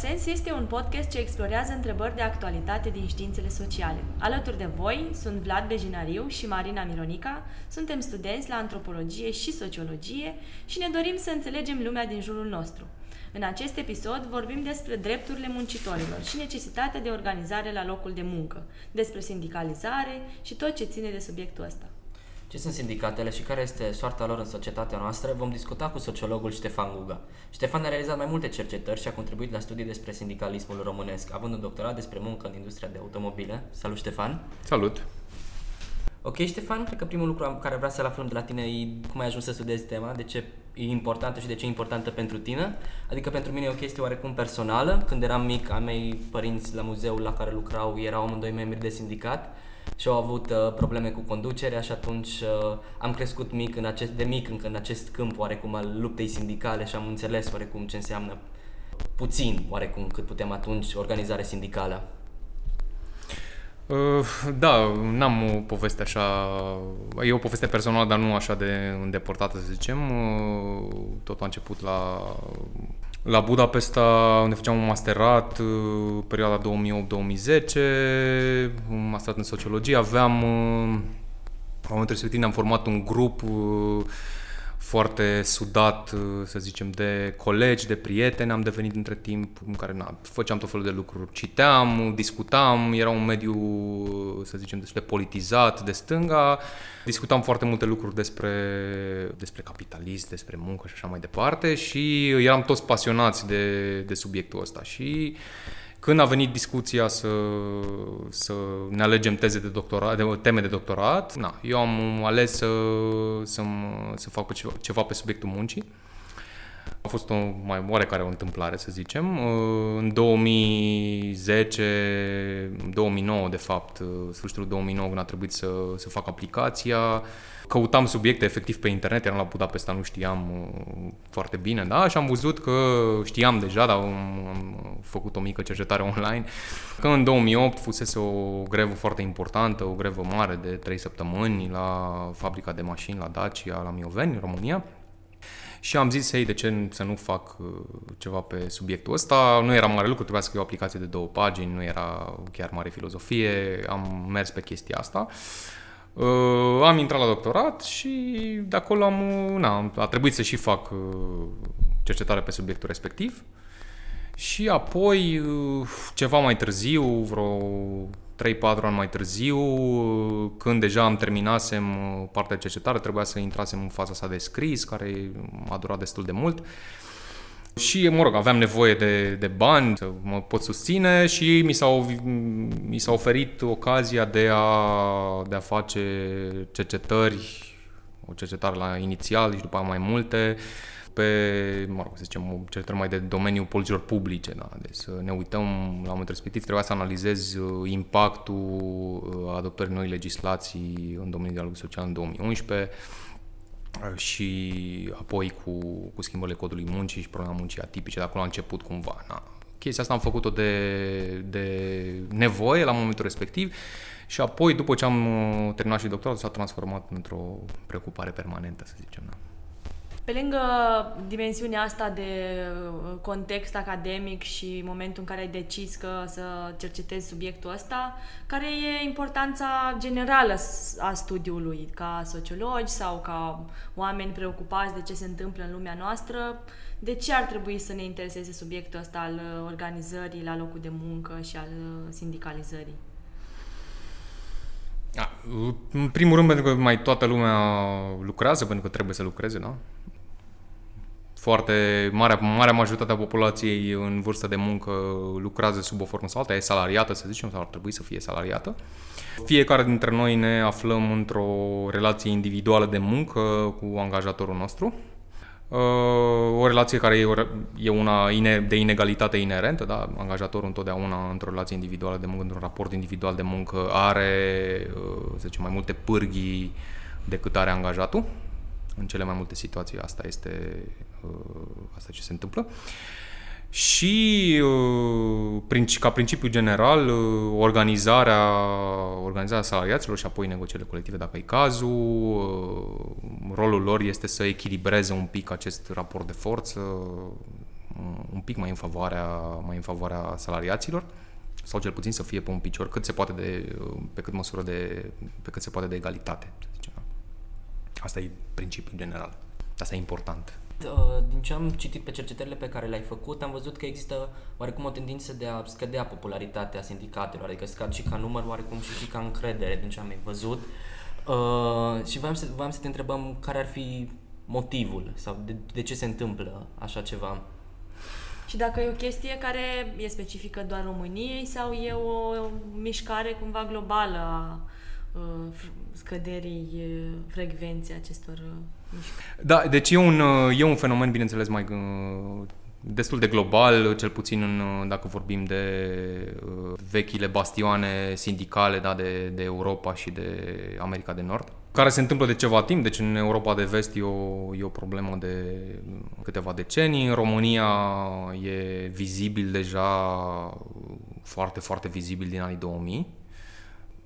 Contrasens este un podcast ce explorează întrebări de actualitate din științele sociale. Alături de voi sunt Vlad Bejinariu și Marina Mironica, suntem studenți la antropologie și sociologie și ne dorim să înțelegem lumea din jurul nostru. În acest episod vorbim despre drepturile muncitorilor și necesitatea de organizare la locul de muncă, despre sindicalizare și tot ce ține de subiectul ăsta. Ce sunt sindicatele și care este soarta lor în societatea noastră, vom discuta cu sociologul Ștefan Guga. Ștefan a realizat mai multe cercetări și a contribuit la studii despre sindicalismul românesc, având un doctorat despre muncă în industria de automobile. Salut, Ștefan! Salut! Ok, Ștefan, cred că primul lucru care vreau să-l aflăm de la tine e cum ai ajuns să studiezi tema, de ce e importantă și de ce e importantă pentru tine. Adică pentru mine e o chestie oarecum personală. Când eram mic, a mei părinți la muzeul la care lucrau erau amândoi membri de sindicat și au avut uh, probleme cu conducerea și atunci uh, am crescut mic în acest, de mic încă în acest câmp oarecum al luptei sindicale și am înțeles oarecum ce înseamnă puțin oarecum cât putem atunci organizare sindicală. Uh, da, n-am o poveste așa, e o poveste personală, dar nu așa de îndepărtată, să zicem. Uh, totul a început la, la Budapesta, unde făceam un masterat, uh, perioada 2008-2010, un masterat în sociologie. Aveam, la momentul respectiv ne-am format un grup foarte sudat, să zicem, de colegi, de prieteni. Am devenit între timp, în care na, făceam tot felul de lucruri, citeam, discutam, era un mediu, să zicem, destul de politizat, de stânga, discutam foarte multe lucruri despre, despre capitalism, despre muncă și așa mai departe și eram toți pasionați de, de subiectul ăsta. Și când a venit discuția să, să ne alegem teze de doctorat, de, teme de doctorat, na, eu am ales să, să, să fac ceva, ceva pe subiectul muncii. A fost o mai oarecare o întâmplare, să zicem. În 2010, 2009, de fapt, sfârșitul 2009, când a trebuit să, să fac aplicația, căutam subiecte efectiv pe internet, eram la Budapesta, nu știam uh, foarte bine, da, și am văzut că știam deja, dar am, am făcut o mică cercetare online, că în 2008 fusese o grevă foarte importantă, o grevă mare de 3 săptămâni la fabrica de mașini la Dacia, la Mioveni, în România. Și am zis, hei, de ce să nu fac uh, ceva pe subiectul ăsta? Nu era mare lucru, trebuia să scriu o aplicație de două pagini, nu era chiar mare filozofie, am mers pe chestia asta. Uh, am intrat la doctorat și de acolo am, na, a trebuit să și fac uh, cercetare pe subiectul respectiv. Și apoi, uh, ceva mai târziu, vreo 3-4 ani mai târziu, uh, când deja am terminasem uh, partea de cercetare, trebuia să intrasem în faza sa de scris, care a durat destul de mult. Uh, și, mă rog, aveam nevoie de, de bani să mă pot susține și mi s-a, mi s-a oferit ocazia de a, de a face cercetări, o cercetare la inițial și după mai multe, pe, mă rog, să zicem, cercetări mai de domeniul politicilor publice. Da? Deci să ne uităm la momentul respectiv, trebuia să analizez uh, impactul uh, adoptării noi legislații în domeniul dialogului social în 2011, și apoi cu, cu schimbările codului muncii și problema muncii atipice, de acolo a început cumva. Na. Chestia asta am făcut-o de, de nevoie la momentul respectiv și apoi, după ce am uh, terminat și doctoratul, s-a transformat într-o preocupare permanentă, să zicem. Na. Pe lângă dimensiunea asta de uh, context academic și momentul în care ai decis că să cercetezi subiectul ăsta, care e importanța generală a studiului ca sociologi sau ca oameni preocupați de ce se întâmplă în lumea noastră? De ce ar trebui să ne intereseze subiectul ăsta al uh, organizării la locul de muncă și al uh, sindicalizării? În primul rând pentru că mai toată lumea lucrează, pentru că trebuie să lucreze, da? Foarte marea, marea majoritate a populației în vârstă de muncă lucrează sub o formă sau alta, e salariată, să zicem, sau ar trebui să fie salariată. Fiecare dintre noi ne aflăm într-o relație individuală de muncă cu angajatorul nostru. Uh, o relație care e una de inegalitate inerentă, da? angajatorul întotdeauna într-o relație individuală de muncă, într-un raport individual de muncă are, uh, să zicem, mai multe pârghii decât are angajatul. În cele mai multe situații asta este uh, asta ce se întâmplă. Și uh, ca principiu general, uh, organizarea, organizarea salariaților și apoi negocierile colective, dacă e cazul, rolul lor este să echilibreze un pic acest raport de forță, uh, un pic mai în favoarea, mai în favoarea salariaților sau cel puțin să fie pe un picior cât se poate de, uh, pe cât măsură de, pe cât se poate de egalitate, să zicem. Asta e principiul general. Asta e important. Uh, din ce am citit pe cercetările pe care le-ai făcut, am văzut că există oarecum o tendință de a scădea popularitatea sindicatelor, adică scad și ca număr, oarecum și, și ca încredere, din ce am văzut. Uh, și voiam să, voiam să te întrebăm care ar fi motivul sau de, de ce se întâmplă așa ceva. Și dacă e o chestie care e specifică doar României sau e o mișcare cumva globală a uh, scăderii frecvenței acestor mișcări. Da, deci e un, e un fenomen, bineînțeles, mai destul de global, cel puțin în, dacă vorbim de vechile bastioane sindicale da, de, de Europa și de America de Nord, care se întâmplă de ceva timp, deci în Europa de vest e o, e o problemă de câteva decenii, în România e vizibil deja, foarte, foarte vizibil din anii 2000,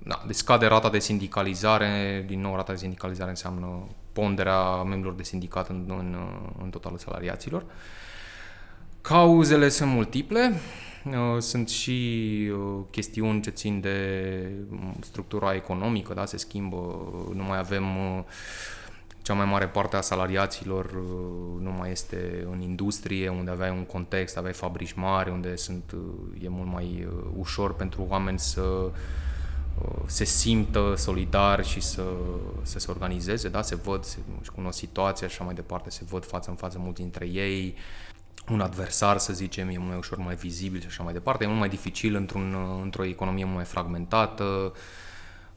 da, deci scade rata de sindicalizare, din nou rata de sindicalizare înseamnă ponderea membrilor de sindicat în, în, în totalul salariaților. Cauzele sunt multiple, uh, sunt și uh, chestiuni ce țin de um, structura economică, da, se schimbă, nu mai avem uh, cea mai mare parte a salariaților nu mai este în industrie, unde aveai un context, aveai fabrici mari, unde sunt, e mult mai ușor pentru oameni să se simtă solidari și să, să se organizeze, da? se văd, se cunosc situația și așa mai departe, se văd față în față mulți dintre ei, un adversar, să zicem, e mult mai ușor, mai vizibil și așa mai departe. E mult mai dificil într-un, într-o economie mult mai fragmentată,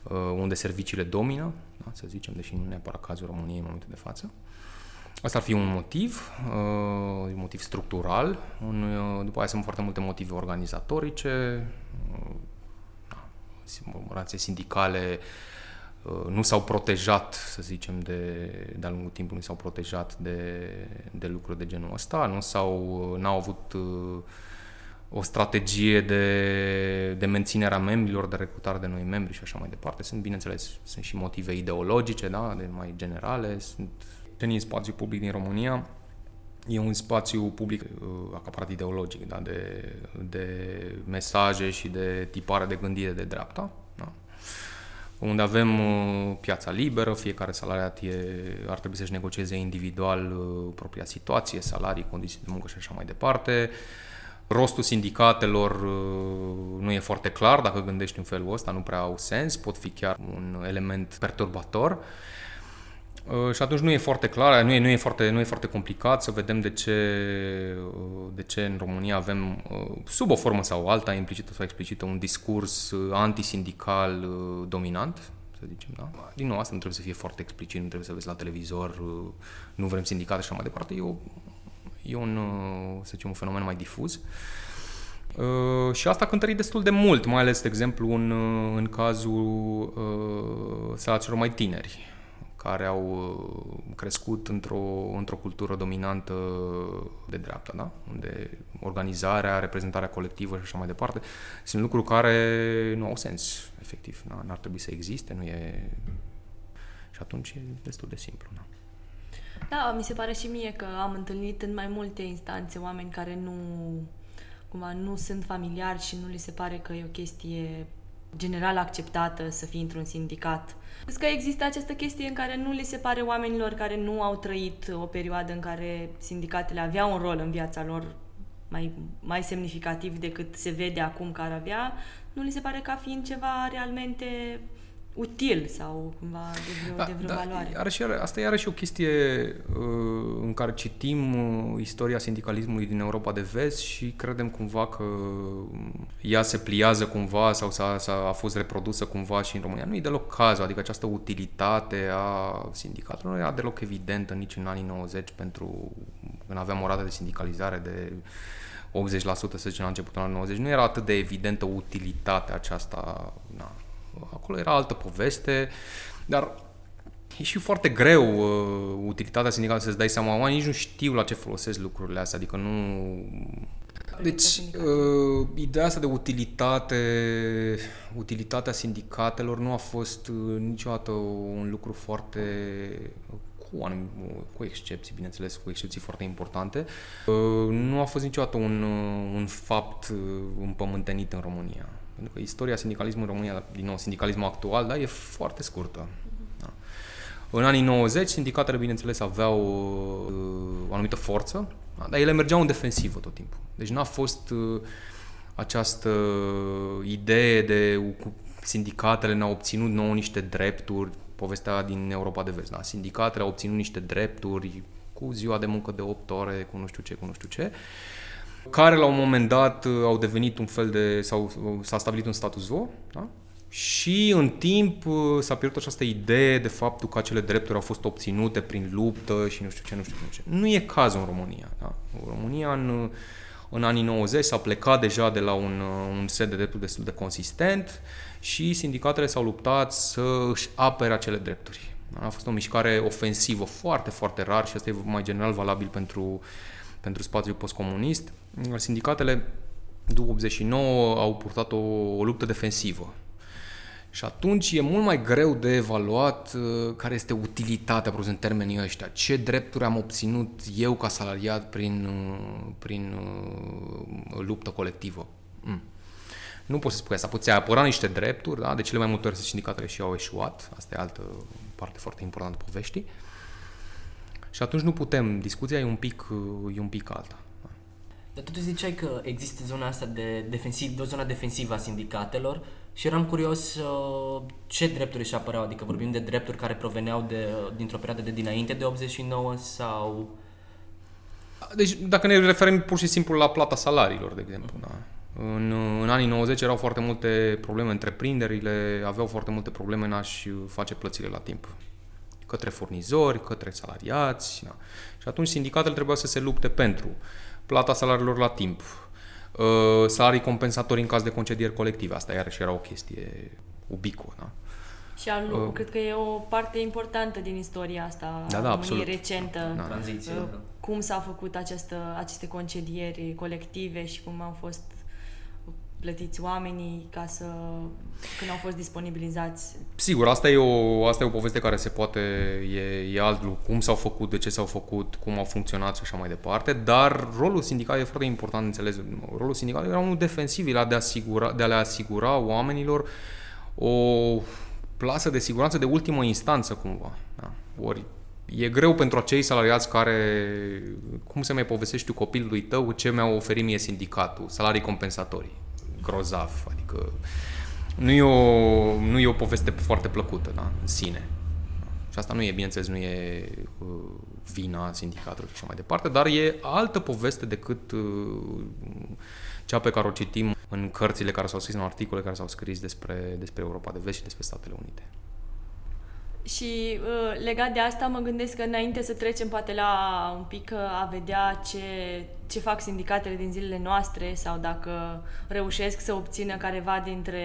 uh, unde serviciile domină, da? să zicem, deși nu neapărat cazul României în momentul de față. Asta ar fi un motiv, uh, un motiv structural. Un, uh, după aceea sunt foarte multe motive organizatorice, rațe sindicale uh, nu s-au protejat, să zicem, de, de-a lungul timpului, nu s-au protejat de, de lucruri de genul ăsta, nu s-au, n-au avut uh, o strategie de, de menținere a membrilor, de recrutare de noi membri și așa mai departe. Sunt, bineînțeles, sunt și motive ideologice, da, de mai generale. Sunt în spațiu public din România e un spațiu public uh, acaparat ideologic, da, de, de mesaje și de tipare de gândire de dreapta, da, unde avem uh, piața liberă, fiecare salariat e, ar trebui să-și negocieze individual uh, propria situație, salarii, condiții de muncă și așa mai departe. Rostul sindicatelor nu e foarte clar, dacă gândești în felul ăsta, nu prea au sens, pot fi chiar un element perturbator. Uh, și atunci nu e foarte clar, nu e, nu, e foarte, nu e foarte complicat să vedem de ce, uh, de ce în România avem, uh, sub o formă sau alta, implicită sau explicită, un discurs antisindical dominant, să zicem, da? Din nou, asta nu trebuie să fie foarte explicit, nu trebuie să vezi la televizor, nu vrem sindicate și așa mai departe. E, o, e un, să zicem, un fenomen mai difuz. Uh, și asta a cântărit destul de mult, mai ales, de exemplu, în, în cazul uh, salaților mai tineri care au uh, crescut într-o, într-o cultură dominantă de dreapta, da? unde organizarea, reprezentarea colectivă și așa mai departe sunt lucruri care nu au sens, efectiv. Da? N-ar trebui să existe, nu e... Și atunci e destul de simplu. Da? Da, mi se pare și mie că am întâlnit în mai multe instanțe oameni care nu, cumva, nu sunt familiari și nu li se pare că e o chestie general acceptată să fii într-un sindicat. Că există această chestie în care nu li se pare oamenilor care nu au trăit o perioadă în care sindicatele aveau un rol în viața lor mai, mai semnificativ decât se vede acum că ar avea, nu li se pare ca fiind ceva realmente util sau cumva de vreo, da, de vreo da, valoare. Are și, asta e are și o chestie uh, în care citim uh, istoria sindicalismului din Europa de vest și credem cumva că ea se pliază cumva sau s-a, s-a a fost reprodusă cumva și în România. Nu e deloc cazul, adică această utilitate a sindicatelor nu era deloc evidentă nici în anii 90 pentru când aveam o rată de sindicalizare de 80% să zicem la începutul anului 90, nu era atât de evidentă utilitatea aceasta na, acolo era altă poveste, dar e și foarte greu uh, utilitatea sindicală să-ți dai seama, oamenii nici nu știu la ce folosesc lucrurile astea, adică nu... Deci, uh, ideea asta de utilitate, utilitatea sindicatelor nu a fost uh, niciodată un lucru foarte cu, anum, cu excepții, bineînțeles, cu excepții foarte importante, nu a fost niciodată un, un fapt împământenit în România. Pentru că istoria sindicalismului în România, din nou, sindicalismul actual, da, e foarte scurtă. Da. În anii 90, sindicatele, bineînțeles, aveau uh, o anumită forță, da, dar ele mergeau în defensivă tot timpul. Deci n-a fost uh, această idee de sindicatele ne-au obținut nouă niște drepturi, povestea din Europa de Vest, da? sindicatele au obținut niște drepturi cu ziua de muncă de 8 ore, cu nu știu ce, cu nu știu ce, care la un moment dat uh, au devenit un fel de, sau s-a stabilit un status quo, da? Și în timp uh, s-a pierdut această idee de faptul că acele drepturi au fost obținute prin luptă și nu știu ce, nu știu ce. Nu e cazul în România. Da? România în, în anii 90 s-a plecat deja de la un, uh, un set de drepturi destul de consistent și sindicatele s-au luptat să își apere acele drepturi. A fost o mișcare ofensivă foarte, foarte rar și asta e mai general valabil pentru, pentru spațiul postcomunist. Sindicatele după 89 au purtat o, o luptă defensivă. Și atunci e mult mai greu de evaluat uh, care este utilitatea, în termenii ăștia. Ce drepturi am obținut eu ca salariat prin, uh, prin uh, luptă colectivă. Mm. Nu poți să spui asta. Poți apăra niște drepturi, da? de cele mai multe ori sindicatele și au eșuat. Asta e altă parte foarte importantă poveștii. Și atunci nu putem. Discuția e un pic, e un pic alta. Dar tu ziceai că există zona asta de, defensiv, de o zona defensivă a sindicatelor și eram curios uh, ce drepturi își apăreau, adică vorbim de drepturi care proveneau de, dintr-o perioadă de dinainte de 89 sau... Deci dacă ne referim pur și simplu la plata salariilor, de exemplu, da. În, în anii 90 erau foarte multe probleme, întreprinderile aveau foarte multe probleme în a-și face plățile la timp. Către furnizori, către salariați. Da. Și atunci sindicatele trebuia să se lupte pentru plata salariilor la timp, uh, salarii compensatori în caz de concedieri colective. Asta iarăși era o chestie ubicuă. Da? Și al, uh, cred că e o parte importantă din istoria asta da, da, absolut. recentă. Da. Tranziție. Uh, cum s-au făcut această, aceste concedieri colective și cum au fost plătiți oamenii ca să când au fost disponibilizați? Sigur, asta e o, asta e o poveste care se poate, e, e alt lucru, cum s-au făcut, de ce s-au făcut, cum au funcționat și așa mai departe, dar rolul sindical e foarte important, înțeles, rolul sindical era unul defensiv, era de, asigura, de a le asigura oamenilor o plasă de siguranță de ultimă instanță cumva. Da? Ori e greu pentru acei salariați care, cum se mai povestești tu copilului tău, ce mi-au oferit mie sindicatul, salarii compensatorii grozav, adică nu e o, nu e o poveste foarte plăcută da, în sine. Și asta nu e, bineînțeles, nu e uh, vina sindicatului și așa mai departe, dar e altă poveste decât uh, cea pe care o citim în cărțile care s-au scris, în articole care s-au scris despre, despre Europa de Vest și despre Statele Unite. Și uh, legat de asta mă gândesc că înainte să trecem poate la un pic uh, a vedea ce, ce fac sindicatele din zilele noastre sau dacă reușesc să obțină careva dintre,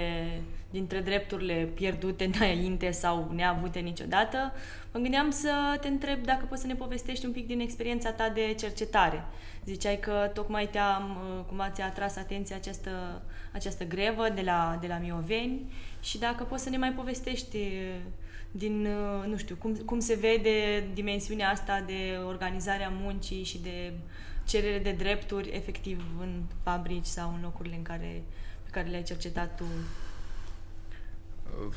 dintre drepturile pierdute înainte sau neavute niciodată, mă gândeam să te întreb dacă poți să ne povestești un pic din experiența ta de cercetare. Ziceai că tocmai te-am, uh, cum ți-a atras atenția această, această grevă de la, de la Mioveni și dacă poți să ne mai povestești din, uh, nu știu, cum, cum se vede dimensiunea asta de organizarea muncii și de cerere de drepturi efectiv în fabrici sau în locurile în care, pe care le-ai cercetat tu? Uh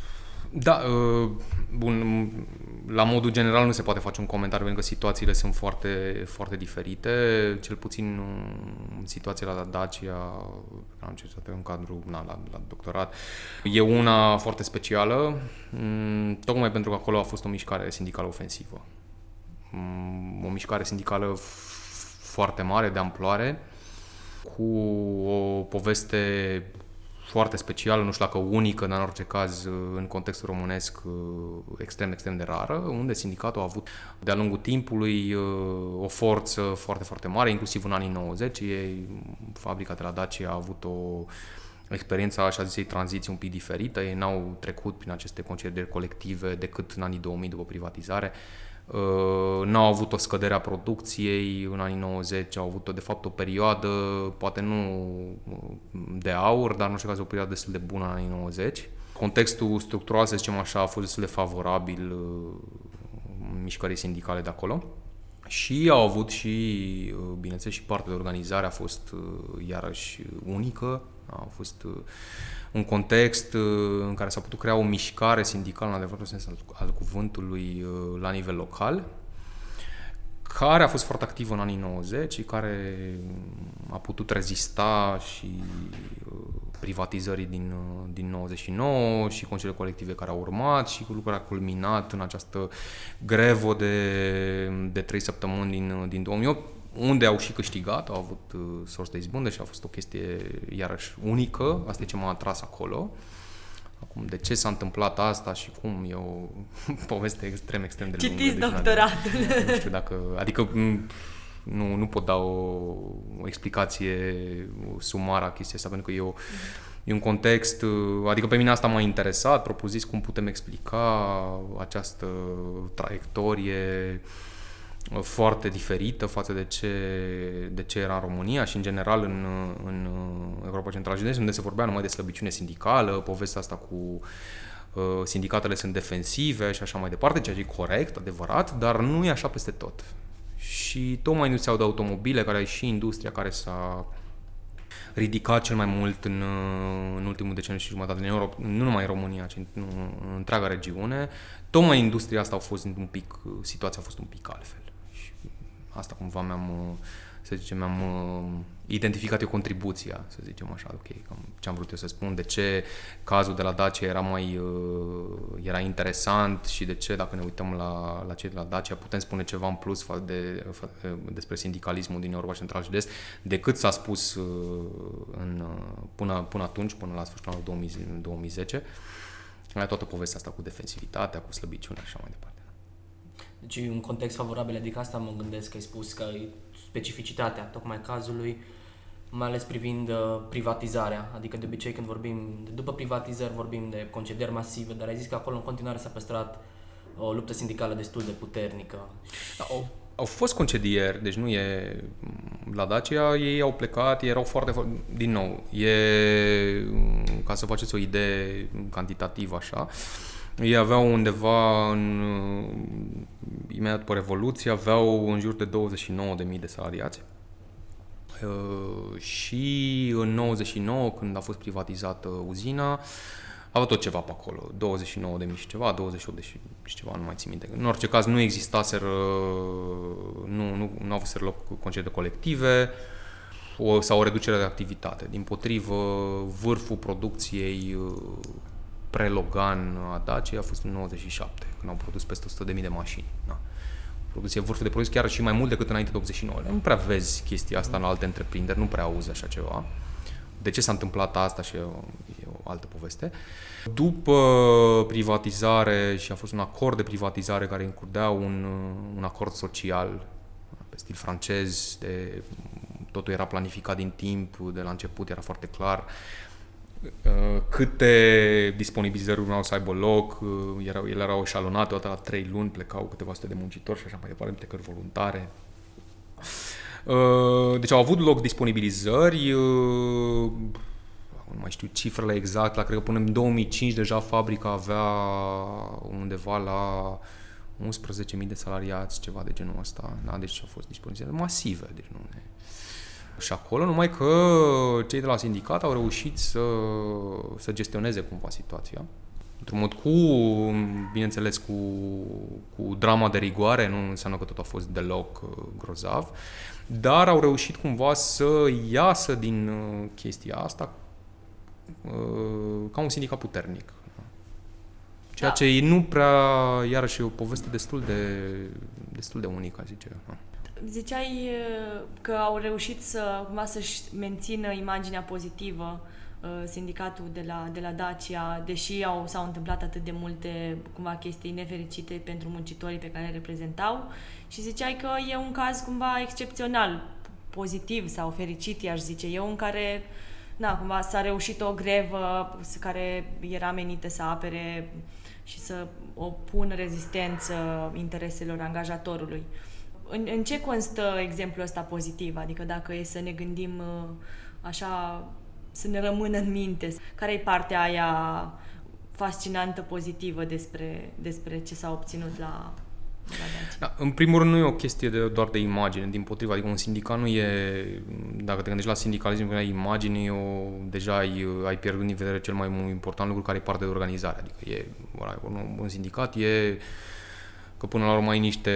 da, uh, bun, la modul general nu se poate face un comentariu pentru că situațiile sunt foarte, foarte diferite, cel puțin în situația la Dacia, am încercat pe un cadru, na, la, la doctorat, e una foarte specială, mm, tocmai pentru că acolo a fost o mișcare sindicală ofensivă. Mm, o mișcare sindicală foarte mare, de amploare, cu o poveste foarte specială, nu știu dacă unică, dar în orice caz în contextul românesc extrem, extrem de rară, unde sindicatul a avut de-a lungul timpului o forță foarte, foarte mare, inclusiv în anii 90. Ei, fabrica de la Dacia a avut o experiența, așa zisei, tranziție un pic diferită. Ei n-au trecut prin aceste concedieri colective decât în anii 2000 după privatizare. Uh, n-au avut o scădere a producției în anii 90, au avut de fapt o perioadă, poate nu de aur, dar nu știu caz o perioadă destul de bună în anii 90. Contextul structural, să zicem așa, a fost destul de favorabil uh, mișcării sindicale de acolo. Și au avut și, bineînțeles, și partea de organizare a fost iarăși unică. A fost un context în care s-a putut crea o mișcare sindicală, în adevăratul sens al cuvântului, la nivel local care a fost foarte activă în anii 90 și care a putut rezista și uh, privatizării din, uh, din 99 și concediile colective care au urmat și lucrurile a culminat în această grevă de, de 3 săptămâni din, uh, din 2008 unde au și câștigat, au avut uh, sorți de izbândă și a fost o chestie iarăși unică, asta e ce m-a atras acolo. Uh, Acum, de ce s-a întâmplat asta și cum, e o poveste extrem, extrem de lungă. Citiți doctoratul. Nu știu dacă, adică nu, nu pot da o, o explicație sumară a chestia asta, pentru că e, o, e un context, adică pe mine asta m-a interesat, propus cum putem explica această traiectorie foarte diferită față de ce, de ce era în România și în general în, în Europa Centrală și unde se vorbea numai de slăbiciune sindicală, povestea asta cu uh, sindicatele sunt defensive și așa mai departe, ceea ce e corect, adevărat, dar nu e așa peste tot. Și tocmai industria de automobile, care e și industria care s-a ridicat cel mai mult în, în ultimul deceniu și jumătate în Europa, nu numai în România, ci în, în întreaga regiune, tocmai industria asta a fost un pic, situația a fost un pic altfel. Asta cumva mi-am, uh, să zicem, mi-am uh, identificat eu contribuția, să zicem așa, ok, ce am vrut eu să spun, de ce cazul de la Dacia era mai uh, era interesant și de ce, dacă ne uităm la, la cei de la Dacia, putem spune ceva în plus de, despre sindicalismul din Europa Central și de Est, decât s-a spus în, până, până atunci, până la sfârșitul anului 2010, mai toată povestea asta cu defensivitatea, cu slăbiciunea și așa mai departe. Deci e un context favorabil, adică asta mă gândesc că ai spus că e specificitatea tocmai cazului, mai ales privind uh, privatizarea, adică de obicei când vorbim, după privatizări vorbim de concedieri masive, dar ai zis că acolo în continuare s-a păstrat o luptă sindicală destul de puternică. Au, au fost concedieri, deci nu e... La Dacia ei au plecat, ei erau foarte, foarte... Din nou, e... Ca să faceți o idee cantitativă așa, ei aveau undeva în, imediat după Revoluție, aveau în jur de 29.000 de salariați. Uh, și în 99, când a fost privatizată uzina, avea tot ceva pe acolo, 29 de mii și ceva, 28 de și ceva, nu mai țin minte. În orice caz nu existaseră, nu, nu, nu au fost loc concedii colective o, sau o reducere de activitate. Din potrivă, vârful producției uh, pre-Logan a Dacia a fost în 97, când au produs peste 100.000 de mașini. Da. Producție vârful de produs chiar și mai mult decât înainte de 89. Nu prea vezi chestia asta în alte întreprinderi, nu prea auzi așa ceva. De ce s-a întâmplat asta și e o, e o altă poveste. După privatizare și a fost un acord de privatizare care includea un, un acord social pe stil francez, de, totul era planificat din timp, de la început era foarte clar Uh, câte disponibilizări urmau să aibă loc, uh, erau, ele erau eșalonate, odată la trei luni plecau câteva sute de muncitori și așa mai departe, plecări voluntare. Uh, deci au avut loc disponibilizări, nu mai știu cifrele exact, la cred că până în 2005 deja fabrica avea undeva la 11.000 de salariați, ceva de genul ăsta, da? deci au fost disponibilizări masive, deci nu ne și acolo, numai că cei de la sindicat au reușit să, să gestioneze cumva situația. Într-un mod cu, bineînțeles, cu, cu drama de rigoare, nu înseamnă că tot a fost deloc uh, grozav, dar au reușit cumva să iasă din uh, chestia asta uh, ca un sindicat puternic. Ceea da. ce nu prea, iarăși, e o poveste destul de, destul de unică, zice eu. Ziceai uh, că au reușit să cumva să-și mențină imaginea pozitivă uh, sindicatul de la, de la Dacia, deși au, s-au întâmplat atât de multe cumva chestii nefericite pentru muncitorii pe care le reprezentau și ziceai că e un caz cumva excepțional, pozitiv sau fericit, i-aș zice eu, în care na, cumva s-a reușit o grevă care era menită să apere și să opună rezistență intereselor angajatorului. În, în ce constă exemplul ăsta pozitiv? Adică dacă e să ne gândim uh, așa, să ne rămână în minte, care e partea aia fascinantă, pozitivă despre, despre ce s-a obținut la, Da, în primul rând nu e o chestie de, doar de imagine, din potriva, adică un sindicat nu e, dacă te gândești la sindicalism, când ai imagine, eu, deja ai, ai pierdut în vedere cel mai important lucru care e partea de organizare, adică e, un, un sindicat e că până la urmă ai niște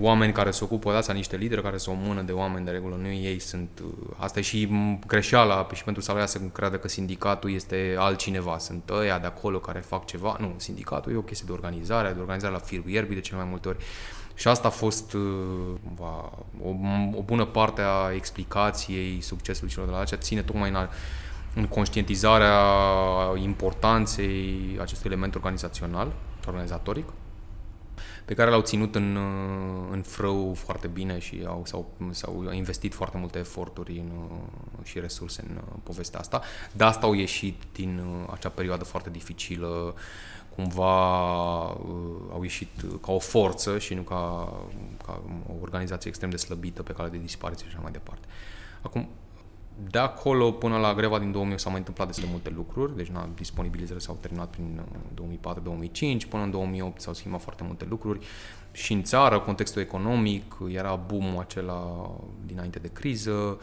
oameni care se ocupă de asta, niște lideri care sunt o mână de oameni de regulă, nu ei sunt, asta e și greșeala și pentru salariat să creadă că sindicatul este altcineva, sunt ăia de acolo care fac ceva, nu, sindicatul e o chestie de organizare, de organizare la firul ierbii de cele mai multe ori. Și asta a fost va, o, o bună parte a explicației succesului celor de la acea ține tocmai în, a, în conștientizarea importanței acestui element organizațional, organizatoric, pe care l-au ținut în, uh, în frâu foarte bine și au, s-au, s-au investit foarte multe eforturi în, uh, și resurse în uh, povestea asta. De asta au ieșit din acea perioadă foarte dificilă, cumva au ieșit ca o forță și nu ca, ca o organizație extrem de slăbită pe cale de dispariție și așa mai departe. Acum, de acolo până la greva din 2000 s-au mai întâmplat destul de multe lucruri, deci na, disponibilizările s-au terminat prin 2004-2005, până în 2008 s-au schimbat foarte multe lucruri. Și în țară, contextul economic, era boom acela dinainte de criză,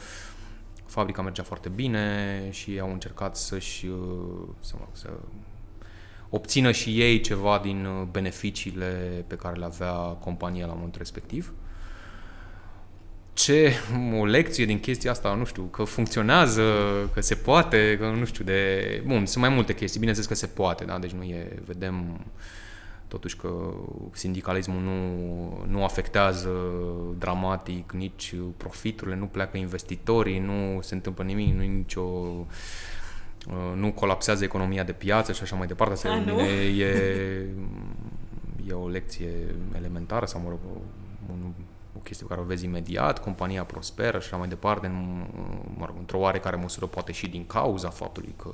fabrica mergea foarte bine și au încercat să-și să, să obțină și ei ceva din beneficiile pe care le avea compania la momentul respectiv ce o lecție din chestia asta, nu știu, că funcționează, că se poate, că nu știu, de... Bun, sunt mai multe chestii, bineînțeles că se poate, da? Deci nu e, vedem totuși că sindicalismul nu, nu afectează dramatic nici profiturile, nu pleacă investitorii, nu se întâmplă nimic, nu e nicio nu colapsează economia de piață și așa mai departe. Asta A, nu? e, e o lecție elementară sau, mă rog, un o chestie pe care o vezi imediat, compania prosperă și așa mai departe, în, mă rog, într-o oarecare măsură poate și din cauza faptului că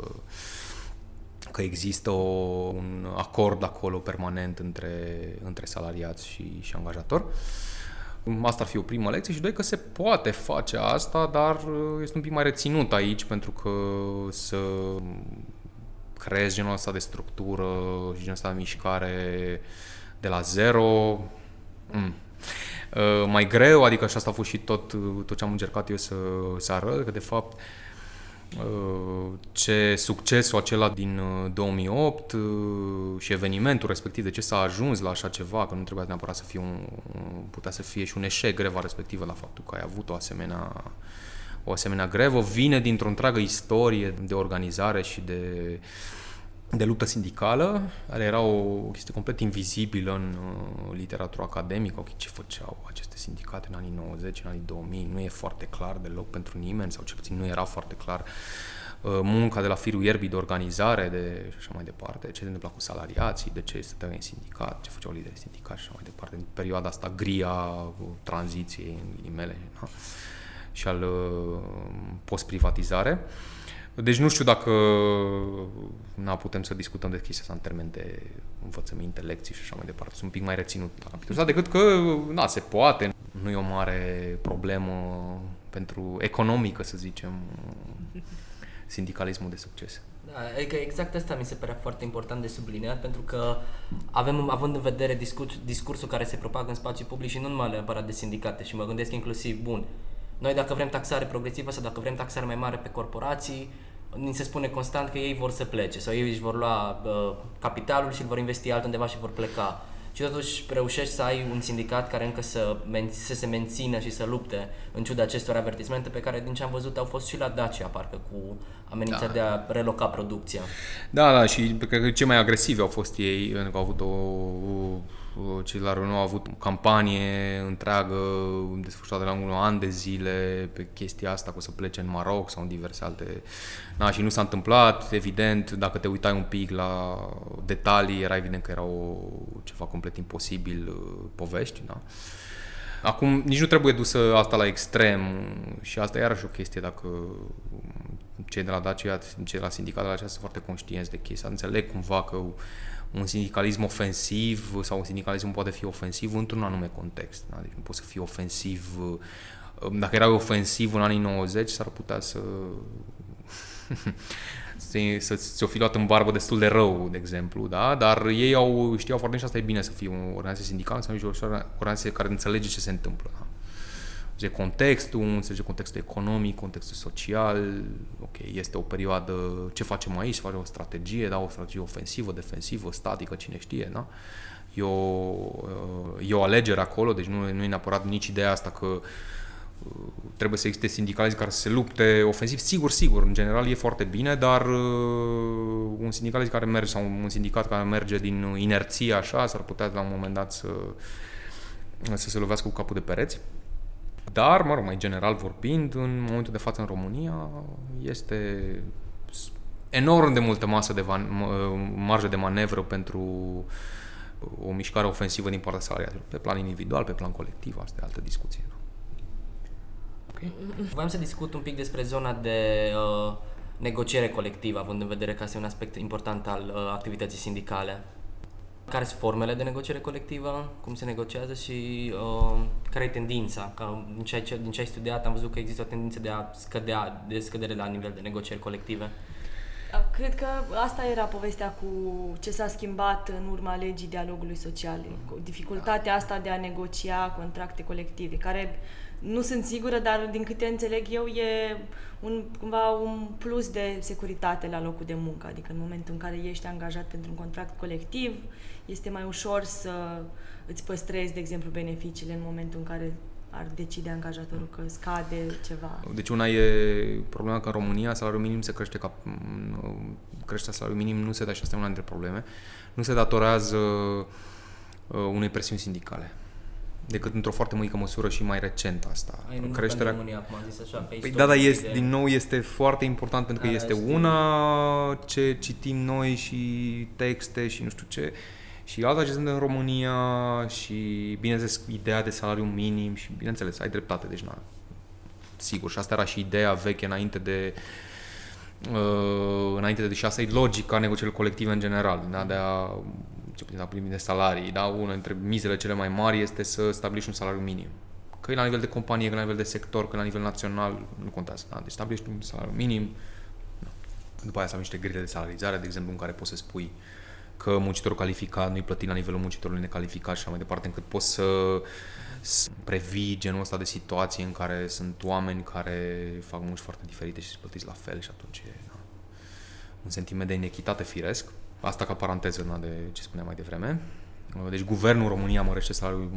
că există o, un acord acolo permanent între, între salariați și, și angajator. Asta ar fi o primă lecție și doi că se poate face asta, dar este un pic mai reținut aici pentru că să creezi genul ăsta de structură și genul ăsta de mișcare de la zero, mm, Uh, mai greu, adică și asta a fost și tot, uh, tot ce am încercat eu să, să arăt, că de fapt uh, ce succesul acela din 2008 și evenimentul respectiv, de ce s-a ajuns la așa ceva, că nu trebuia neapărat să fie un, putea să fie și un eșec greva respectivă la faptul că ai avut o asemenea o asemenea grevă, vine dintr-o întreagă istorie de organizare și de uh, de luptă sindicală, care era o chestie complet invizibilă în uh, literatura academică, ok, ce făceau aceste sindicate în anii 90, în anii 2000, nu e foarte clar deloc pentru nimeni, sau cel puțin nu era foarte clar uh, munca de la firul ierbii de organizare de, și așa mai departe, ce se întâmpla cu salariații, de ce stăteau în sindicat, ce făceau liderii sindicat și așa mai departe, în perioada asta gria cu tranziției, în ghilimele, da? și al uh, post-privatizare. Uh, deci nu știu dacă na, putem să discutăm de chestia asta în termen de învățăminte, lecții și așa mai departe. Sunt un pic mai reținut la capitolul decât că, na, se poate. Nu e o mare problemă pentru economică, să zicem, sindicalismul de succes. Da, adică exact asta mi se părea foarte important de subliniat, pentru că avem, având în vedere discurs, discursul care se propagă în spațiu public și nu numai neapărat de sindicate, și mă gândesc inclusiv, bun, noi dacă vrem taxare progresivă sau dacă vrem taxare mai mare pe corporații, ni se spune constant că ei vor să plece sau ei își vor lua uh, capitalul și îl vor investi altundeva și vor pleca. Și totuși reușești să ai un sindicat care încă să, men- să se mențină și să lupte în ciuda acestor avertismente pe care din ce am văzut au fost și la Dacia parcă cu amenința da. de a reloca producția. Da, da, și cred că cei mai agresivi au fost ei, pentru că au avut o cei de la Renault au avut o campanie întreagă desfășurată la un an de zile pe chestia asta, cu să plece în Maroc sau în diverse alte... Na, și nu s-a întâmplat, evident, dacă te uitai un pic la detalii, era evident că era o, ceva complet imposibil uh, povești, da? Acum, nici nu trebuie dusă asta la extrem și asta e iarăși o chestie dacă cei de la Dacia, cei de la sindicat de la aceea sunt foarte conștienți de chestia. Înțeleg cumva că un sindicalism ofensiv sau un sindicalism poate fi ofensiv într-un anume context. Da? Deci nu poți să fii ofensiv. Dacă erai ofensiv în anii 90, s-ar putea să să ți-o fi luat în barbă destul de rău, de exemplu, da? dar ei au, știau foarte bine și asta e bine să fie o organizație sindicală, să fie o organizație care înțelege ce se întâmplă. Da? Înțelege contextul, înțelege contextul economic, contextul social, ok, este o perioadă, ce facem aici, face o strategie, da, o strategie ofensivă, defensivă, statică, cine știe, da? E o, e o alegere acolo, deci nu, nu e neapărat nici ideea asta că uh, trebuie să existe sindicaliști care să se lupte ofensiv. Sigur, sigur, în general e foarte bine, dar uh, un sindicalist care merge sau un sindicat care merge din inerție așa, s-ar putea la un moment dat să, să se lovească cu capul de pereți. Dar, mă rog, mai general vorbind, în momentul de față în România este enorm de multă masă de van, marjă de manevră pentru o mișcare ofensivă din partea salariaților. Pe plan individual, pe plan colectiv, asta e altă discuție. Okay. Vreau să discut un pic despre zona de uh, negociere colectivă, având în vedere că este un aspect important al uh, activității sindicale. Care sunt formele de negociere colectivă, cum se negociază și uh, care e tendința? Că din, ce ai, din ce ai studiat am văzut că există o tendință de a scădea, de scădere la nivel de negocieri colective. Cred că asta era povestea cu ce s-a schimbat în urma legii dialogului social. Cu dificultatea asta de a negocia contracte colective, care nu sunt sigură, dar din câte înțeleg eu e un, cumva un plus de securitate la locul de muncă. Adică în momentul în care ești angajat pentru un contract colectiv, este mai ușor să îți păstrezi, de exemplu, beneficiile în momentul în care ar decide angajatorul că scade ceva. Deci una e problema că în România salariul minim se crește ca creșterea salariului minim nu se dă și asta e una dintre probleme. Nu se datorează uh, unei presiuni sindicale decât într-o foarte mică măsură și mai recent asta. Ai Creșterea... România, cum am zis așa, pe păi da, dar este, de... din nou este foarte important pentru că da, este una ce citim noi și texte și nu știu ce și alta ce sunt în România și, bineînțeles, ideea de salariu minim și, bineînțeles, ai dreptate, deci, na, sigur, și asta era și ideea veche înainte de uh, înainte de, și asta e logica negocierilor colective în general, da, de a ce putem da, de salarii, da, una dintre mizele cele mai mari este să stabilești un salariu minim. Că e la nivel de companie, că e la nivel de sector, că e la nivel național, nu contează. Da? Deci stabilești un salariu minim, da. după aia să am niște grile de salarizare, de exemplu, în care poți să spui uh, că muncitorul calificat nu-i plătit la nivelul muncitorului necalificat și așa mai departe, încât poți să, să previi genul ăsta de situații în care sunt oameni care fac munci foarte diferite și sunt plătiți la fel și atunci e da, un sentiment de inechitate firesc. Asta ca paranteză na, de ce spuneam mai devreme. Deci guvernul România mărește salariul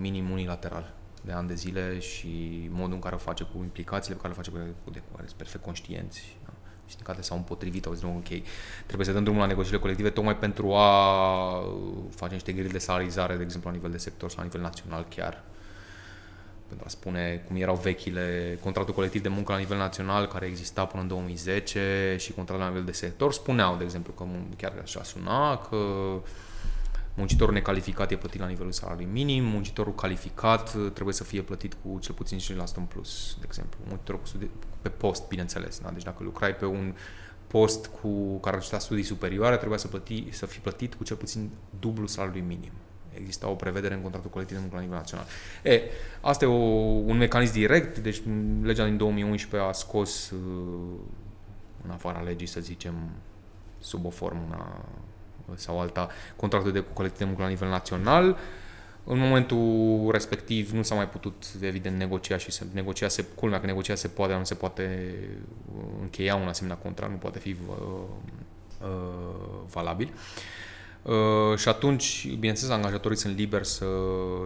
minim unilateral de ani de zile și modul în care o face cu implicațiile pe care le face cu de care sunt perfect conștienți sindicate s-au împotrivit, au zis, ok, trebuie să dăm drumul la negocierile colective tocmai pentru a face niște grili de salarizare, de exemplu, la nivel de sector sau la nivel național chiar. Pentru a spune cum erau vechile contractul colectiv de muncă la nivel național care exista până în 2010 și contractul la nivel de sector, spuneau, de exemplu, că chiar așa suna, că Muncitorul necalificat e plătit la nivelul salariului minim, muncitorul calificat uh, trebuie să fie plătit cu cel puțin 5% în plus, de exemplu. Muncitorul cu studi- pe post, bineînțeles. Da? Deci dacă lucrai pe un post cu care ar studii superioare, trebuia să, plăti, să fii plătit cu cel puțin dublu salariului minim. Exista o prevedere în contractul colectiv de muncă la nivel național. E, asta e o, un mecanism direct, deci legea din 2011 a scos uh, în afara legii, să zicem, sub o formă sau alta contractul de colectiv de muncă la nivel național. În momentul respectiv nu s-a mai putut, evident, negocia și se negocia, se, culmea că negocia se poate, dar nu se poate uh, încheia un asemenea contract, nu poate fi uh, uh, valabil. Uh, și atunci, bineînțeles, angajatorii sunt liberi să,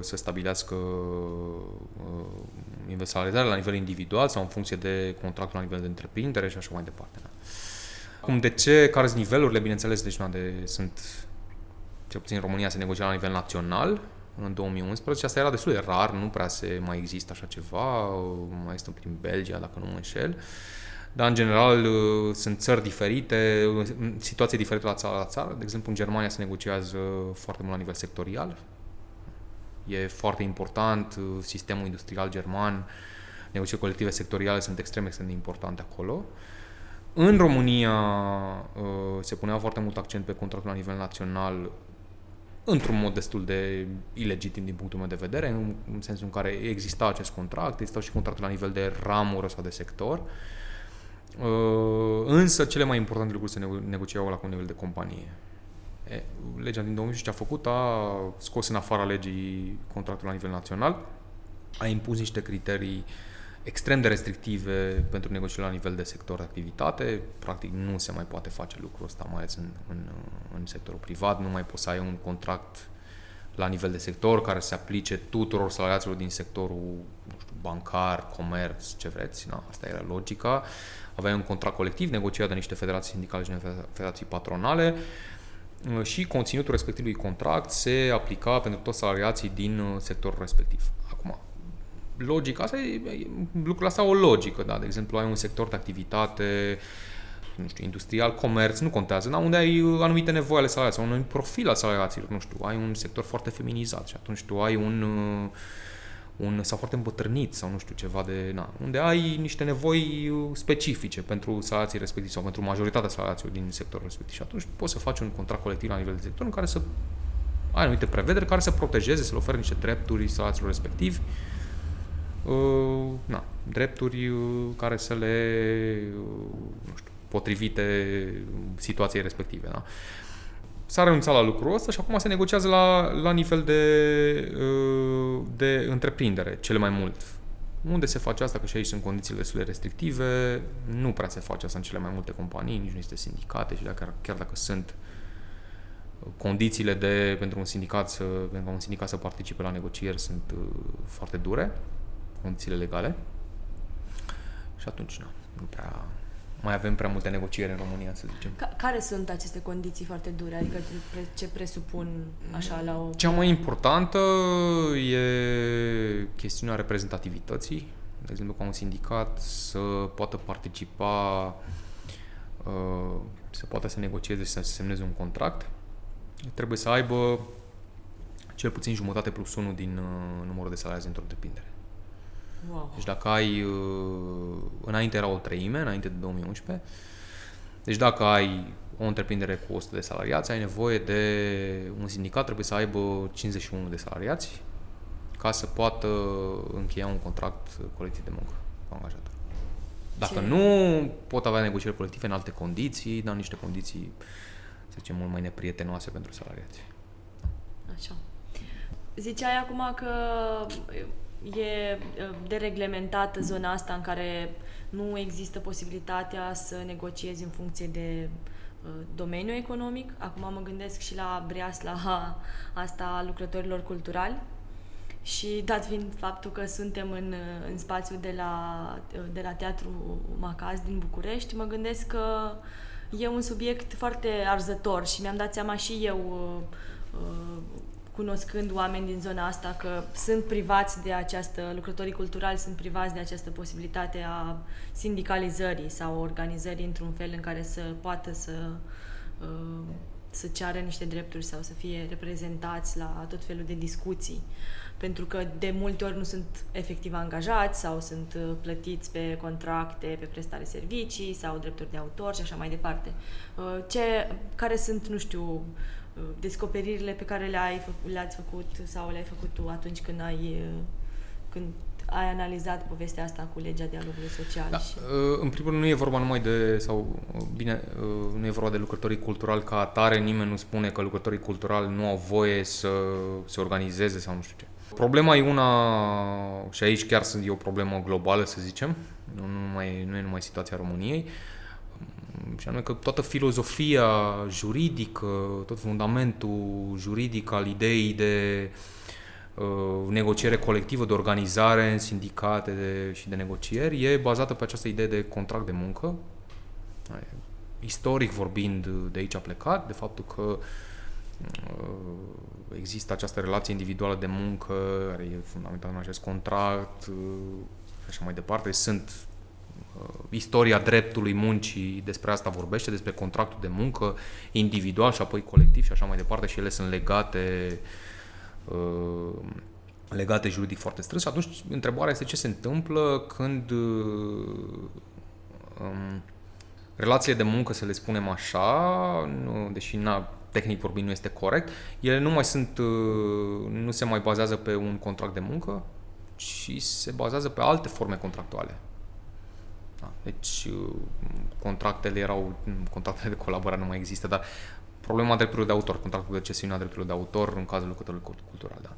să stabilească uh, salarizare la nivel individual sau în funcție de contractul la nivel de întreprindere și așa mai departe. Da. Acum, de ce, care sunt nivelurile, bineînțeles, deci na, de, sunt, cel puțin în România se negocia la nivel național, în 2011, asta era destul de rar, nu prea se mai există așa ceva, mai este prin Belgia, dacă nu mă înșel, dar în general sunt țări diferite, situații diferite la țară la țară, de exemplu în Germania se negociază foarte mult la nivel sectorial, e foarte important, sistemul industrial german, negocieri colective sectoriale sunt extrem, extrem de importante acolo. În România uh, se punea foarte mult accent pe contractul la nivel național într-un mod destul de ilegitim din punctul meu de vedere, în, în sensul în care exista acest contract, existau și contracte la nivel de ramură sau de sector. Uh, însă cele mai importante lucruri se nego- negociau la un nivel de companie. E, legea din 2000 ce a făcut a scos în afara legii contractul la nivel național, a impus niște criterii extrem de restrictive pentru negocierile la nivel de sector de activitate. Practic nu se mai poate face lucrul ăsta, mai ales în, în, în sectorul privat. Nu mai poți să ai un contract la nivel de sector care se aplice tuturor salariaților din sectorul nu știu, bancar, comerț, ce vreți. Na, asta era logica. Aveai un contract colectiv negociat de niște federații sindicale și federații patronale uh, și conținutul respectivului contract se aplica pentru toți salariații din uh, sectorul respectiv. Acum, logica asta e, lucrul asta o logică, da? De exemplu, ai un sector de activitate nu știu, industrial, comerț, nu contează, da? unde ai uh, anumite nevoi ale salariaților, un anumit profil al salariaților, nu știu, ai un sector foarte feminizat și atunci tu ai un, un sau foarte îmbătrânit sau nu știu ceva de, na, unde ai niște nevoi specifice pentru salariații respectivi sau pentru majoritatea salariaților din sectorul respectiv și atunci poți să faci un contract colectiv la nivel de sector în care să ai anumite prevederi care să protejeze, să le ofere niște drepturi salariaților respectivi uh, na, drepturi uh, care să le uh, nu știu, potrivite situației respective. Da? S-a renunțat la lucrul ăsta și acum se negociază la, la nivel de, uh, de întreprindere, cele mai mult. Unde se face asta? Că și aici sunt condițiile destul de restrictive, nu prea se face asta în cele mai multe companii, nici nu este sindicate și dacă, chiar dacă sunt condițiile de, pentru un sindicat să, pentru un sindicat să participe la negocieri sunt uh, foarte dure, condițiile legale. Și atunci nu, nu prea mai avem prea multe negocieri în România, să zicem. Ca- care sunt aceste condiții foarte dure? Adică ce presupun așa la o... Cea mai importantă e chestiunea reprezentativității. De exemplu, ca un sindicat să poată participa, uh, să poată să negocieze și să semneze un contract, trebuie să aibă cel puțin jumătate plus unul din uh, numărul de salariați dintr-o întreprindere. Wow. Deci dacă ai, uh, înainte era o treime, înainte de 2011, deci dacă ai o întreprindere cu 100 de salariați, ai nevoie de un sindicat, trebuie să aibă 51 de salariați ca să poată încheia un contract colectiv de muncă cu angajator. Dacă Ce? nu, pot avea negocieri colective în alte condiții, dar niște condiții, să zicem, mult mai neprietenoase pentru salariați. Așa. Ziceai acum că e dereglementată zona asta în care nu există posibilitatea să negociezi în funcție de domeniul economic. Acum mă gândesc și la breasla asta a lucrătorilor culturali și dat fiind faptul că suntem în, în spațiul de la, de la Teatru Macaz din București, mă gândesc că e un subiect foarte arzător și mi-am dat seama și eu cunoscând oameni din zona asta că sunt privați de această, lucrătorii culturali sunt privați de această posibilitate a sindicalizării sau organizării într-un fel în care să poată să uh, să ceară niște drepturi sau să fie reprezentați la tot felul de discuții. Pentru că de multe ori nu sunt efectiv angajați sau sunt uh, plătiți pe contracte, pe prestare servicii sau drepturi de autor și așa mai departe. Uh, ce, care sunt, nu știu, descoperirile pe care le-ai făcut, le-ați făcut sau le-ai făcut tu atunci când ai, când ai analizat povestea asta cu legea dialogului social? Da, și... Uh, în primul rând nu e vorba numai de, sau bine, uh, nu e vorba de lucrătorii culturali ca atare, nimeni nu spune că lucrătorii culturali nu au voie să se organizeze sau nu știu ce. Problema e una, și aici chiar sunt e o problemă globală, să zicem, nu, numai, nu e numai situația României, uh, și anume că toată filozofia juridică, tot fundamentul juridic al ideii de uh, negociere colectivă, de organizare în sindicate de, și de negocieri, e bazată pe această idee de contract de muncă. Istoric vorbind, de aici a plecat, de faptul că uh, există această relație individuală de muncă, care e fundamentală în acest contract, uh, așa mai departe. Sunt Uh, istoria dreptului muncii despre asta vorbește, despre contractul de muncă individual și apoi colectiv și așa mai departe și ele sunt legate uh, legate juridic foarte strâns și atunci întrebarea este ce se întâmplă când uh, um, relațiile de muncă, să le spunem așa, nu, deși na, tehnic vorbind nu este corect, ele nu mai sunt, nu se mai bazează pe un contract de muncă, ci se bazează pe alte forme contractuale. Da. Deci uh, contractele erau, contractele de colaborare nu mai există, dar problema drepturilor de autor, contractul de cesiune a drepturilor de autor în cazul lucrătorului cultural, da.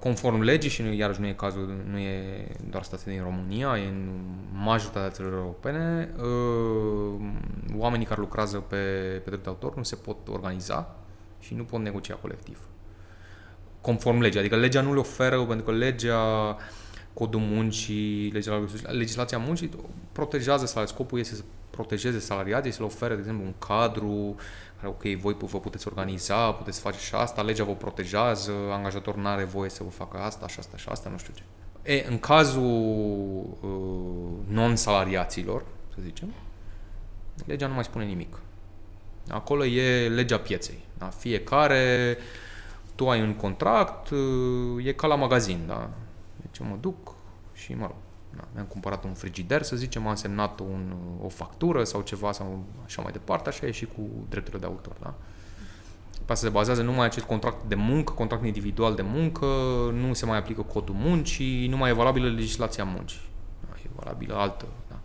Conform legii, și nu, iarăși nu e cazul, nu e doar situația din România, e în majoritatea țărilor europene, uh, oamenii care lucrează pe, pe drept de autor nu se pot organiza și nu pot negocia colectiv. Conform legii, adică legea nu le oferă, pentru că legea codul muncii, legislația muncii protejează salariul. Scopul este să protejeze salariații, să le ofere, de exemplu, un cadru care, ok, voi vă puteți organiza, puteți face și asta, legea vă protejează, angajatorul nu are voie să vă facă asta și asta și asta, nu știu ce. E, în cazul uh, non-salariaților, să zicem, legea nu mai spune nimic. Acolo e legea pieței. Da? Fiecare, tu ai un contract, uh, e ca la magazin. Da? Deci mă duc și, mă rog, da, mi-am cumpărat un frigider, să zicem, am semnat un, o factură sau ceva sau așa mai departe, așa e și cu drepturile de autor, da? Pe asta se bazează numai acest contract de muncă, contract individual de muncă, nu se mai aplică codul muncii, nu mai e valabilă legislația muncii. Da, e valabilă altă, da?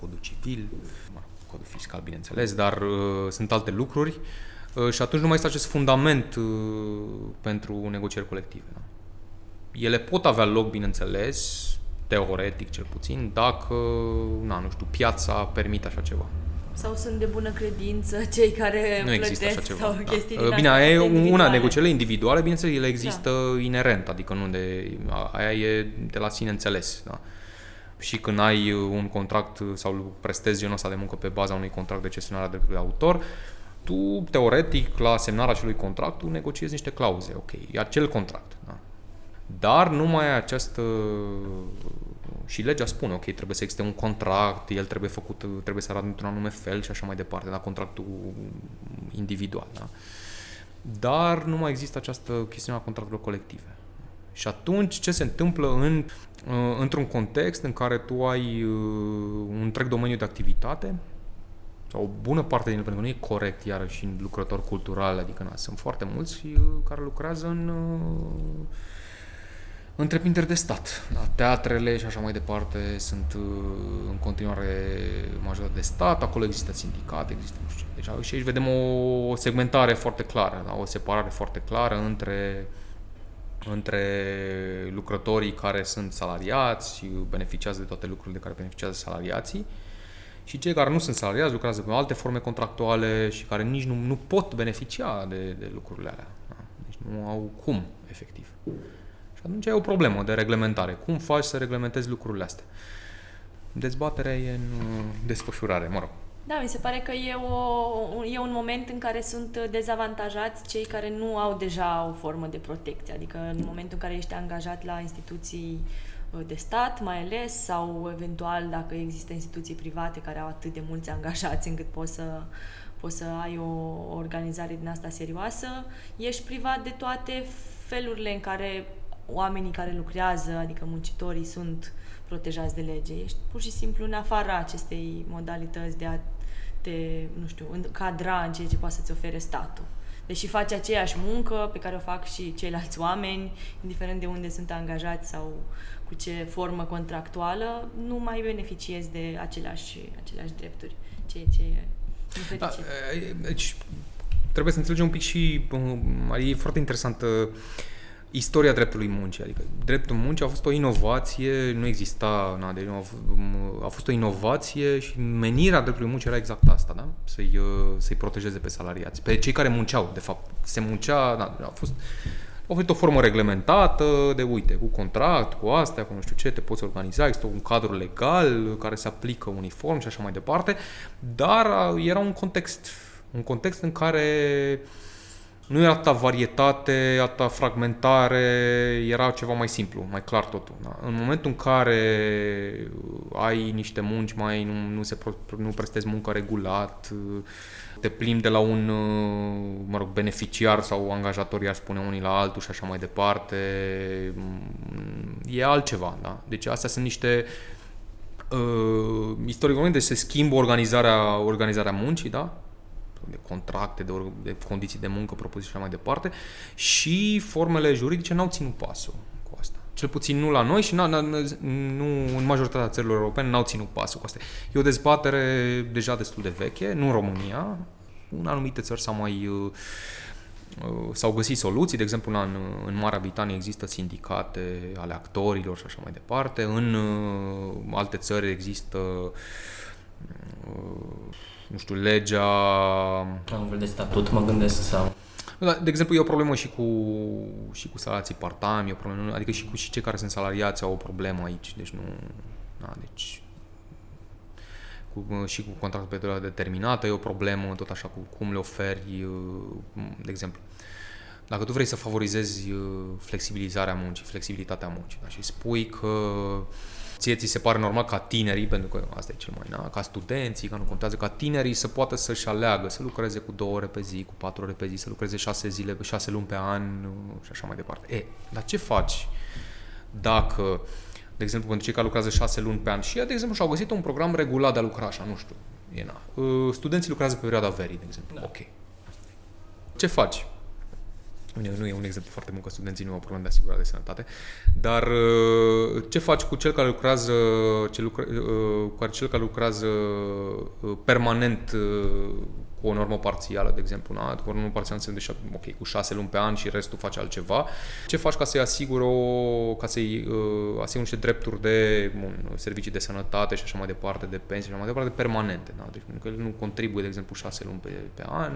Codul civil, codul fiscal, bineînțeles, dar uh, sunt alte lucruri uh, și atunci nu mai este acest fundament uh, pentru negocieri colective. Da? Ele pot avea loc, bineînțeles, teoretic cel puțin, dacă, na, nu știu, piața permite așa ceva. Sau sunt de bună credință cei care nu există așa ceva. sau da. chestii Bine, aia e una, negocierile individuale, bineînțeles, ele există da. inerent, adică nu de, aia e de la sine înțeles. Da. Și când ai un contract sau prestezi genul ăsta de muncă pe baza unui contract de gestionare a dreptului de autor, tu, teoretic, la semnarea acelui contract, tu negociezi niște clauze, ok, e acel contract. Da. Dar nu mai ai această și legea spune, ok, trebuie să existe un contract, el trebuie făcut, trebuie să arate într-un anume fel și așa mai departe, da, contractul individual, da? Dar nu mai există această chestiune a contractelor colective. Și atunci ce se întâmplă în, uh, într-un context în care tu ai uh, un întreg domeniu de activitate, sau o bună parte din el, pentru că nu e corect iarăși în lucrători culturali, adică na, sunt foarte mulți uh, care lucrează în întreprinderi de stat. Da, teatrele și așa mai departe sunt uh, în continuare majoritate de stat, acolo există sindicate, există nu știu ce. Deci și aici vedem o segmentare foarte clară, da, o separare foarte clară între între lucrătorii care sunt salariați și beneficiază de toate lucrurile de care beneficiază salariații și cei care nu sunt salariați, lucrează pe alte forme contractuale și care nici nu, nu pot beneficia de, de lucrurile alea. Da? Deci nu au cum, efectiv. Și atunci e o problemă de reglementare. Cum faci să reglementezi lucrurile astea? Dezbaterea e în uh, desfășurare, mă rog. Da, mi se pare că e, o, e un moment în care sunt dezavantajați cei care nu au deja o formă de protecție. Adică în momentul în care ești angajat la instituții uh, de stat, mai ales, sau eventual dacă există instituții private care au atât de mulți angajați încât poți să, poți să ai o organizare din asta serioasă, ești privat de toate felurile în care oamenii care lucrează, adică muncitorii, sunt protejați de lege. Ești pur și simplu în afara acestei modalități de a te, nu știu, încadra în ceea ce poate să-ți ofere statul. Deși faci aceeași muncă pe care o fac și ceilalți oameni, indiferent de unde sunt angajați sau cu ce formă contractuală, nu mai beneficiezi de aceleași, aceleași drepturi, ceea ce e da, deci, trebuie să înțelegem un pic și e foarte interesantă istoria dreptului muncii. Adică dreptul muncii a fost o inovație, nu exista, na, deci a, fost, a fost o inovație și menirea dreptului muncii era exact asta, da? Să-i, uh, să-i protejeze pe salariați, pe cei care munceau, de fapt. Se muncea, da, a fost a fost o formă reglementată de, uite, cu contract, cu astea, cu nu știu ce, te poți organiza, există un cadru legal care se aplică uniform și așa mai departe, dar uh, era un context, un context în care uh, nu era atâta varietate, atâta fragmentare, era ceva mai simplu, mai clar totul. Da? În momentul în care ai niște munci mai, nu, nu, se, nu prestezi muncă regulat, te plimbi de la un, mă rog, beneficiar sau angajator, i-aș spune unii la altul și așa mai departe, e altceva. Da? Deci astea sunt niște uh, istoric vorbind, deci se schimbă organizarea, organizarea muncii, da? De contracte, de, de condiții de muncă propuse și așa mai departe și formele juridice n-au ținut pasul cu asta. Cel puțin nu la noi și n-a, n-a, nu, în majoritatea țărilor europene n-au ținut pasul cu asta. E o dezbatere deja destul de veche, nu în România. În anumite țări s-au mai uh, uh, s-au găsit soluții, de exemplu în, în Marea Britanie există sindicate ale actorilor și așa mai departe, în uh, alte țări există nu știu, legea... Un fel de statut, mă gândesc, sau... Da, de exemplu, e o problemă și cu, și cu salații part-time, e o problemă, adică și cu și cei care sunt salariați au o problemă aici, deci nu... Da, deci cu, și cu contract pe perioadă determinată e o problemă, tot așa cu cum le oferi, de exemplu. Dacă tu vrei să favorizezi flexibilizarea muncii, flexibilitatea muncii da, și spui că uh, ție ți se pare normal ca tinerii, pentru că asta e cel mai, da? ca studenții, ca nu contează, ca tinerii să poată să-și aleagă, să lucreze cu două ore pe zi, cu patru ore pe zi, să lucreze șase zile, șase luni pe an și așa mai departe. E, dar ce faci dacă, de exemplu, pentru cei care lucrează șase luni pe an și, de exemplu, și-au găsit un program regulat de a lucra așa, nu știu, e na. Uh, studenții lucrează pe perioada verii, de exemplu. Da. Ok. Ce faci? Nu e un exemplu foarte bun că studenții nu au probleme de asigurare de sănătate, dar uh, ce faci cu cel care lucrează, ce lucre, uh, cu cel care lucrează uh, permanent cu o normă parțială, de exemplu, na? cu o normă parțială înseamnă de ok, cu șase luni pe an și restul face altceva. Ce faci ca să-i asigură o, ca să-i uh, asiguri niște drepturi de bun, servicii de sănătate și așa mai departe, de pensii și așa mai departe, permanente. Da? Deci, că el nu contribuie, de exemplu, șase luni pe, pe an,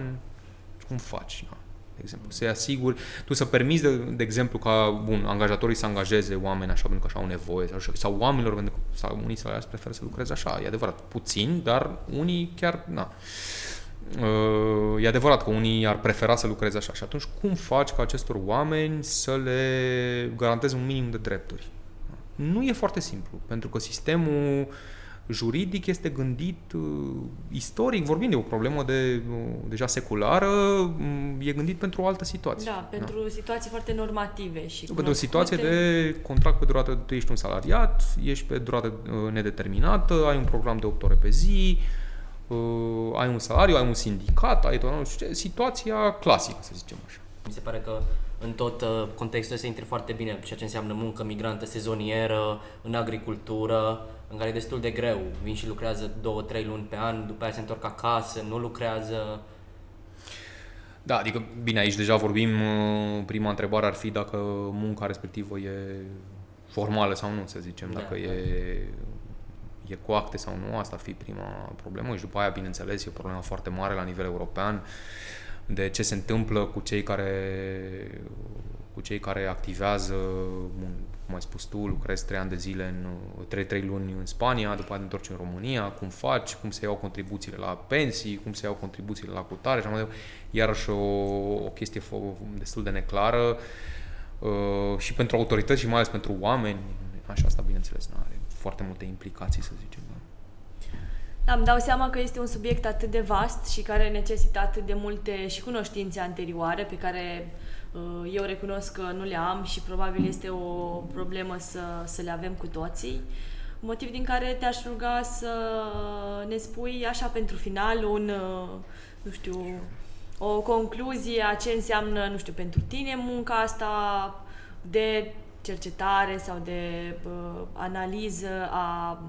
cum faci? Da? De exemplu. Să-i asiguri, tu să permiți, de, de exemplu, ca, bun, angajatorii să angajeze oameni așa pentru că așa au nevoie, sau, sau oamenilor, pentru că sau unii salariați preferă să lucreze așa, e adevărat, puțin, dar unii chiar, na. Uh, e adevărat că unii ar prefera să lucreze așa și atunci cum faci ca acestor oameni să le garantezi un minim de drepturi? Nu e foarte simplu, pentru că sistemul juridic este gândit uh, istoric, vorbind de o problemă de, uh, deja seculară, mm, e gândit pentru o altă situație. Da, pentru da. situații foarte normative și Pentru o situație de contract pe durată, tu ești un salariat, ești pe durată uh, nedeterminată, ai un program de 8 ore pe zi, uh, ai un salariu, ai un sindicat, ai tot, nu știu ce, situația clasică, să zicem așa. Mi se pare că în tot uh, contextul ăsta intre foarte bine ceea ce înseamnă muncă migrantă sezonieră, în agricultură, în care e destul de greu. Vin și lucrează două, trei luni pe an, după aia se întorc acasă, nu lucrează. Da, adică, bine, aici deja vorbim, uh, prima întrebare ar fi dacă munca respectivă e formală sau nu, să zicem, da, dacă da. e, e cu acte sau nu, asta ar fi prima problemă și după aia, bineînțeles, e o problemă foarte mare la nivel european de ce se întâmplă cu cei care cu cei care activează, cum ai spus tu, lucrezi 3 ani de zile în 3, 3 luni în Spania, după aceea te întorci în România, cum faci, cum se iau contribuțiile la pensii, cum se iau contribuțiile la cutare și mai iarăși o, o chestie destul de neclară uh, și pentru autorități și mai ales pentru oameni, așa asta bineînțeles nu are foarte multe implicații să zicem. Da, îmi dau seama că este un subiect atât de vast și care necesită atât de multe și cunoștințe anterioare pe care uh, eu recunosc că nu le am și probabil este o problemă să, să le avem cu toții. Motiv din care te-aș ruga să ne spui așa pentru final un, uh, nu știu, o concluzie a ce înseamnă, nu știu, pentru tine munca asta de cercetare sau de uh, analiză a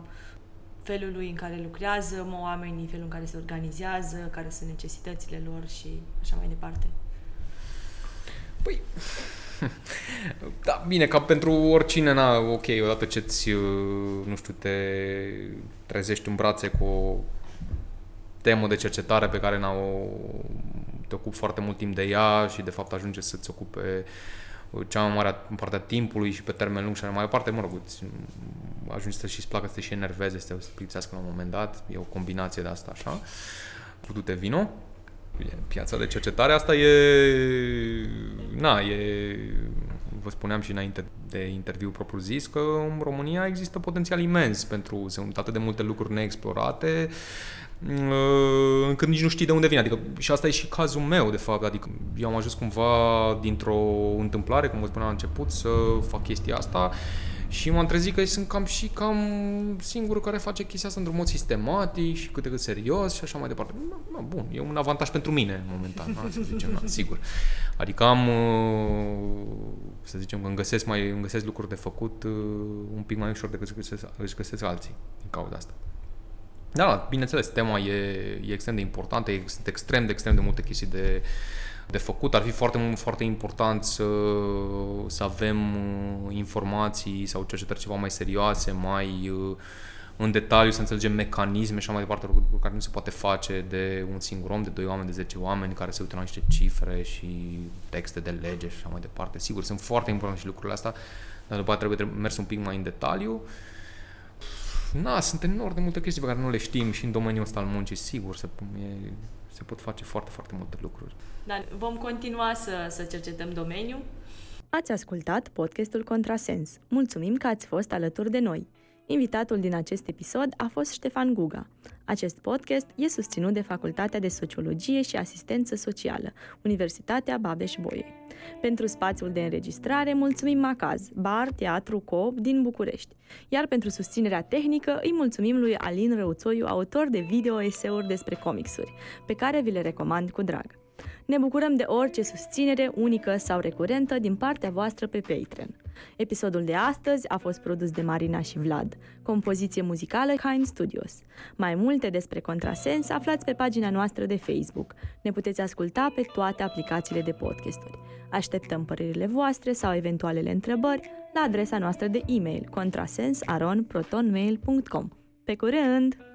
felului în care lucrează oamenii, felul în care se organizează, care sunt necesitățile lor și așa mai departe. Păi, da, bine, ca pentru oricine, na, ok, odată ce ți, nu știu, te trezești în brațe cu o temă de cercetare pe care n-au, te ocupi foarte mult timp de ea și de fapt ajunge să-ți ocupe cea mai mare parte a timpului și pe termen lung și mai departe, mă rog, ajungi să și-ți placă să te și enerveze, să te plictisească la un moment dat, e o combinație de asta așa, cu te vino, e piața de cercetare, asta e, na, e, vă spuneam și înainte de interviu propriu zis, că în România există potențial imens pentru, sunt atât de multe lucruri neexplorate, Uh, încât nici nu știi de unde vine. Adică, și asta e și cazul meu, de fapt. Adică eu am ajuns cumva dintr-o întâmplare, cum vă spuneam la început, să fac chestia asta Și m-am trezit că sunt cam și cam singurul care face chestia asta într-un mod sistematic și cât de cât serios și așa mai departe. Na, na, bun, e un avantaj pentru mine momentan, na, să zicem, na, sigur. Adică am, uh, să zicem că îmi găsesc, mai, îmi găsesc lucruri de făcut uh, un pic mai ușor decât își găsesc, își găsesc alții din cauza asta. Da, bineînțeles, tema e, e extrem de importantă, e extrem de extrem de multe chestii de, de făcut. Ar fi foarte, foarte important să, să avem uh, informații sau cercetări ceva mai serioase, mai uh, în detaliu, să înțelegem mecanisme și așa mai departe, lucruri care nu se poate face de un singur om, de doi oameni, de zece oameni care se uită la niște cifre și texte de lege și așa mai departe. Sigur, sunt foarte importante și lucrurile astea, dar după aceea trebuie mers un pic mai în detaliu. Na, sunt enorm de multe chestii pe care nu le știm și în domeniul ăsta al muncii, sigur, se, e, se pot face foarte, foarte multe lucruri. Dar vom continua să, să cercetăm domeniul. Ați ascultat podcastul Contrasens. Mulțumim că ați fost alături de noi. Invitatul din acest episod a fost Ștefan Guga. Acest podcast e susținut de Facultatea de Sociologie și Asistență Socială, Universitatea Babeș-Bolyai. Pentru spațiul de înregistrare, mulțumim Macaz, bar, teatru, coop din București. Iar pentru susținerea tehnică, îi mulțumim lui Alin Răuțoiu, autor de video-eseuri despre comicsuri, pe care vi le recomand cu drag. Ne bucurăm de orice susținere unică sau recurentă din partea voastră pe Patreon. Episodul de astăzi a fost produs de Marina și Vlad, compoziție muzicală Heim Studios. Mai multe despre Contrasens aflați pe pagina noastră de Facebook. Ne puteți asculta pe toate aplicațiile de podcasturi. Așteptăm părerile voastre sau eventualele întrebări la adresa noastră de e-mail contrasensaronprotonmail.com. Pe curând!